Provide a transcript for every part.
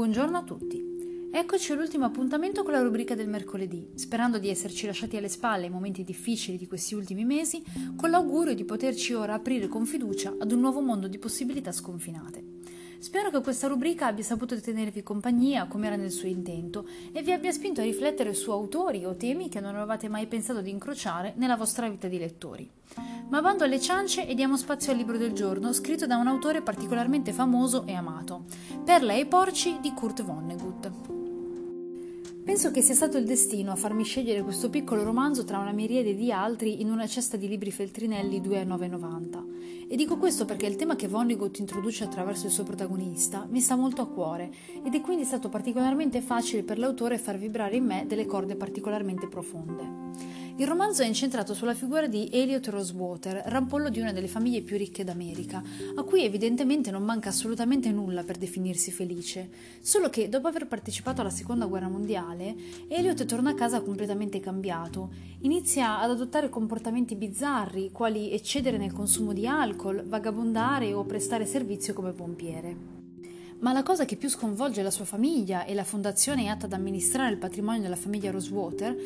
Buongiorno a tutti. Eccoci all'ultimo appuntamento con la rubrica del mercoledì, sperando di esserci lasciati alle spalle i momenti difficili di questi ultimi mesi, con l'augurio di poterci ora aprire con fiducia ad un nuovo mondo di possibilità sconfinate. Spero che questa rubrica abbia saputo tenervi compagnia come era nel suo intento e vi abbia spinto a riflettere su autori o temi che non avevate mai pensato di incrociare nella vostra vita di lettori. Ma bando alle ciance e diamo spazio al libro del giorno scritto da un autore particolarmente famoso e amato, Perla e i porci di Kurt Vonnegut. Penso che sia stato il destino a farmi scegliere questo piccolo romanzo tra una miriade di altri in una cesta di libri Feltrinelli 2 a 9,90 e dico questo perché il tema che Vonnegut introduce attraverso il suo protagonista mi sta molto a cuore ed è quindi stato particolarmente facile per l'autore far vibrare in me delle corde particolarmente profonde. Il romanzo è incentrato sulla figura di Elliot Rosewater, rampollo di una delle famiglie più ricche d'America, a cui evidentemente non manca assolutamente nulla per definirsi felice. Solo che, dopo aver partecipato alla seconda guerra mondiale, Elliot torna a casa completamente cambiato. Inizia ad adottare comportamenti bizzarri, quali eccedere nel consumo di alcol, vagabondare o prestare servizio come pompiere. Ma la cosa che più sconvolge la sua famiglia e la fondazione atta ad amministrare il patrimonio della famiglia Rosewater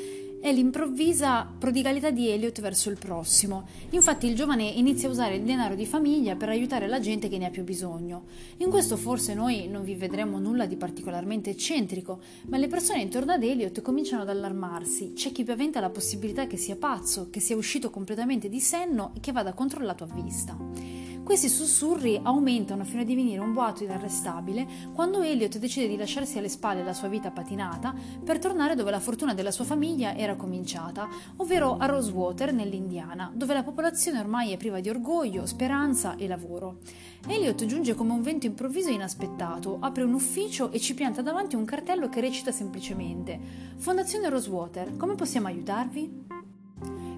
è l'improvvisa prodigalità di Elliot verso il prossimo. Infatti il giovane inizia a usare il denaro di famiglia per aiutare la gente che ne ha più bisogno. In questo forse noi non vi vedremo nulla di particolarmente eccentrico, ma le persone intorno ad Elliot cominciano ad allarmarsi. C'è chi paventa la possibilità che sia pazzo, che sia uscito completamente di senno e che vada controllato a vista. Questi sussurri aumentano fino a divenire un boato inarrestabile quando Elliot decide di lasciarsi alle spalle la sua vita patinata per tornare dove la fortuna della sua famiglia era cominciata, ovvero a Rosewater nell'Indiana, dove la popolazione ormai è priva di orgoglio, speranza e lavoro. Elliot giunge come un vento improvviso e inaspettato, apre un ufficio e ci pianta davanti un cartello che recita semplicemente Fondazione Rosewater, come possiamo aiutarvi?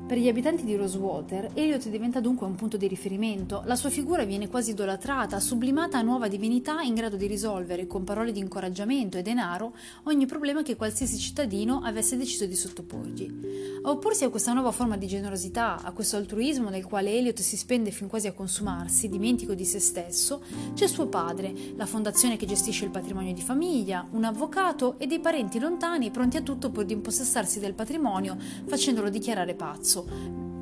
Per gli abitanti di Rosewater, Elliot diventa dunque un punto di riferimento, la sua figura viene quasi idolatrata, sublimata a nuova divinità in grado di risolvere, con parole di incoraggiamento e denaro, ogni problema che qualsiasi cittadino avesse deciso di sottoporgli. A opporsi a questa nuova forma di generosità, a questo altruismo nel quale Elliot si spende fin quasi a consumarsi, dimentico di se stesso, c'è suo padre, la fondazione che gestisce il patrimonio di famiglia, un avvocato e dei parenti lontani pronti a tutto pur di impossessarsi del patrimonio, facendolo dichiarare pazzo passo.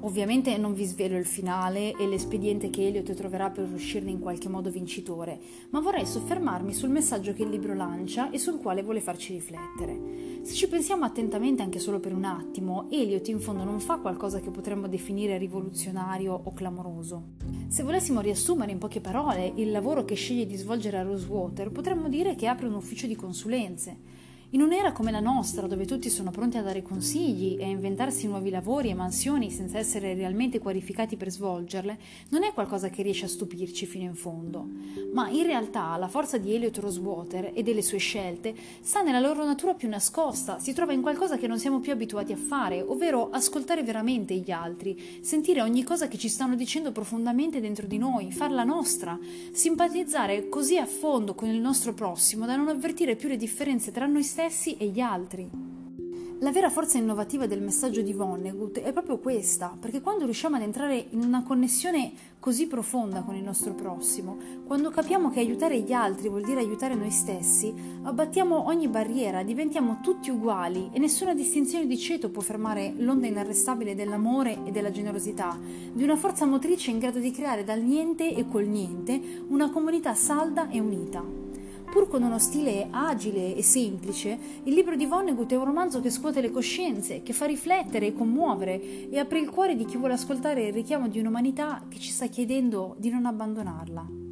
Ovviamente non vi svelo il finale e l'espediente che Elliot troverà per uscirne in qualche modo vincitore, ma vorrei soffermarmi sul messaggio che il libro lancia e sul quale vuole farci riflettere. Se ci pensiamo attentamente anche solo per un attimo, Elliot in fondo non fa qualcosa che potremmo definire rivoluzionario o clamoroso. Se volessimo riassumere in poche parole il lavoro che sceglie di svolgere a Rosewater, potremmo dire che apre un ufficio di consulenze in un'era come la nostra, dove tutti sono pronti a dare consigli e a inventarsi nuovi lavori e mansioni senza essere realmente qualificati per svolgerle, non è qualcosa che riesce a stupirci fino in fondo. Ma in realtà la forza di Elliot Rosewater e delle sue scelte sta nella loro natura più nascosta, si trova in qualcosa che non siamo più abituati a fare, ovvero ascoltare veramente gli altri, sentire ogni cosa che ci stanno dicendo profondamente dentro di noi, farla nostra, simpatizzare così a fondo con il nostro prossimo da non avvertire più le differenze tra noi stessi stessi e gli altri. La vera forza innovativa del messaggio di Vonnegut è proprio questa, perché quando riusciamo ad entrare in una connessione così profonda con il nostro prossimo, quando capiamo che aiutare gli altri vuol dire aiutare noi stessi, abbattiamo ogni barriera, diventiamo tutti uguali e nessuna distinzione di ceto può fermare l'onda inarrestabile dell'amore e della generosità, di una forza motrice in grado di creare dal niente e col niente una comunità salda e unita. Pur con uno stile agile e semplice, il libro di Vonnegut è un romanzo che scuote le coscienze, che fa riflettere e commuovere e apre il cuore di chi vuole ascoltare il richiamo di un'umanità che ci sta chiedendo di non abbandonarla.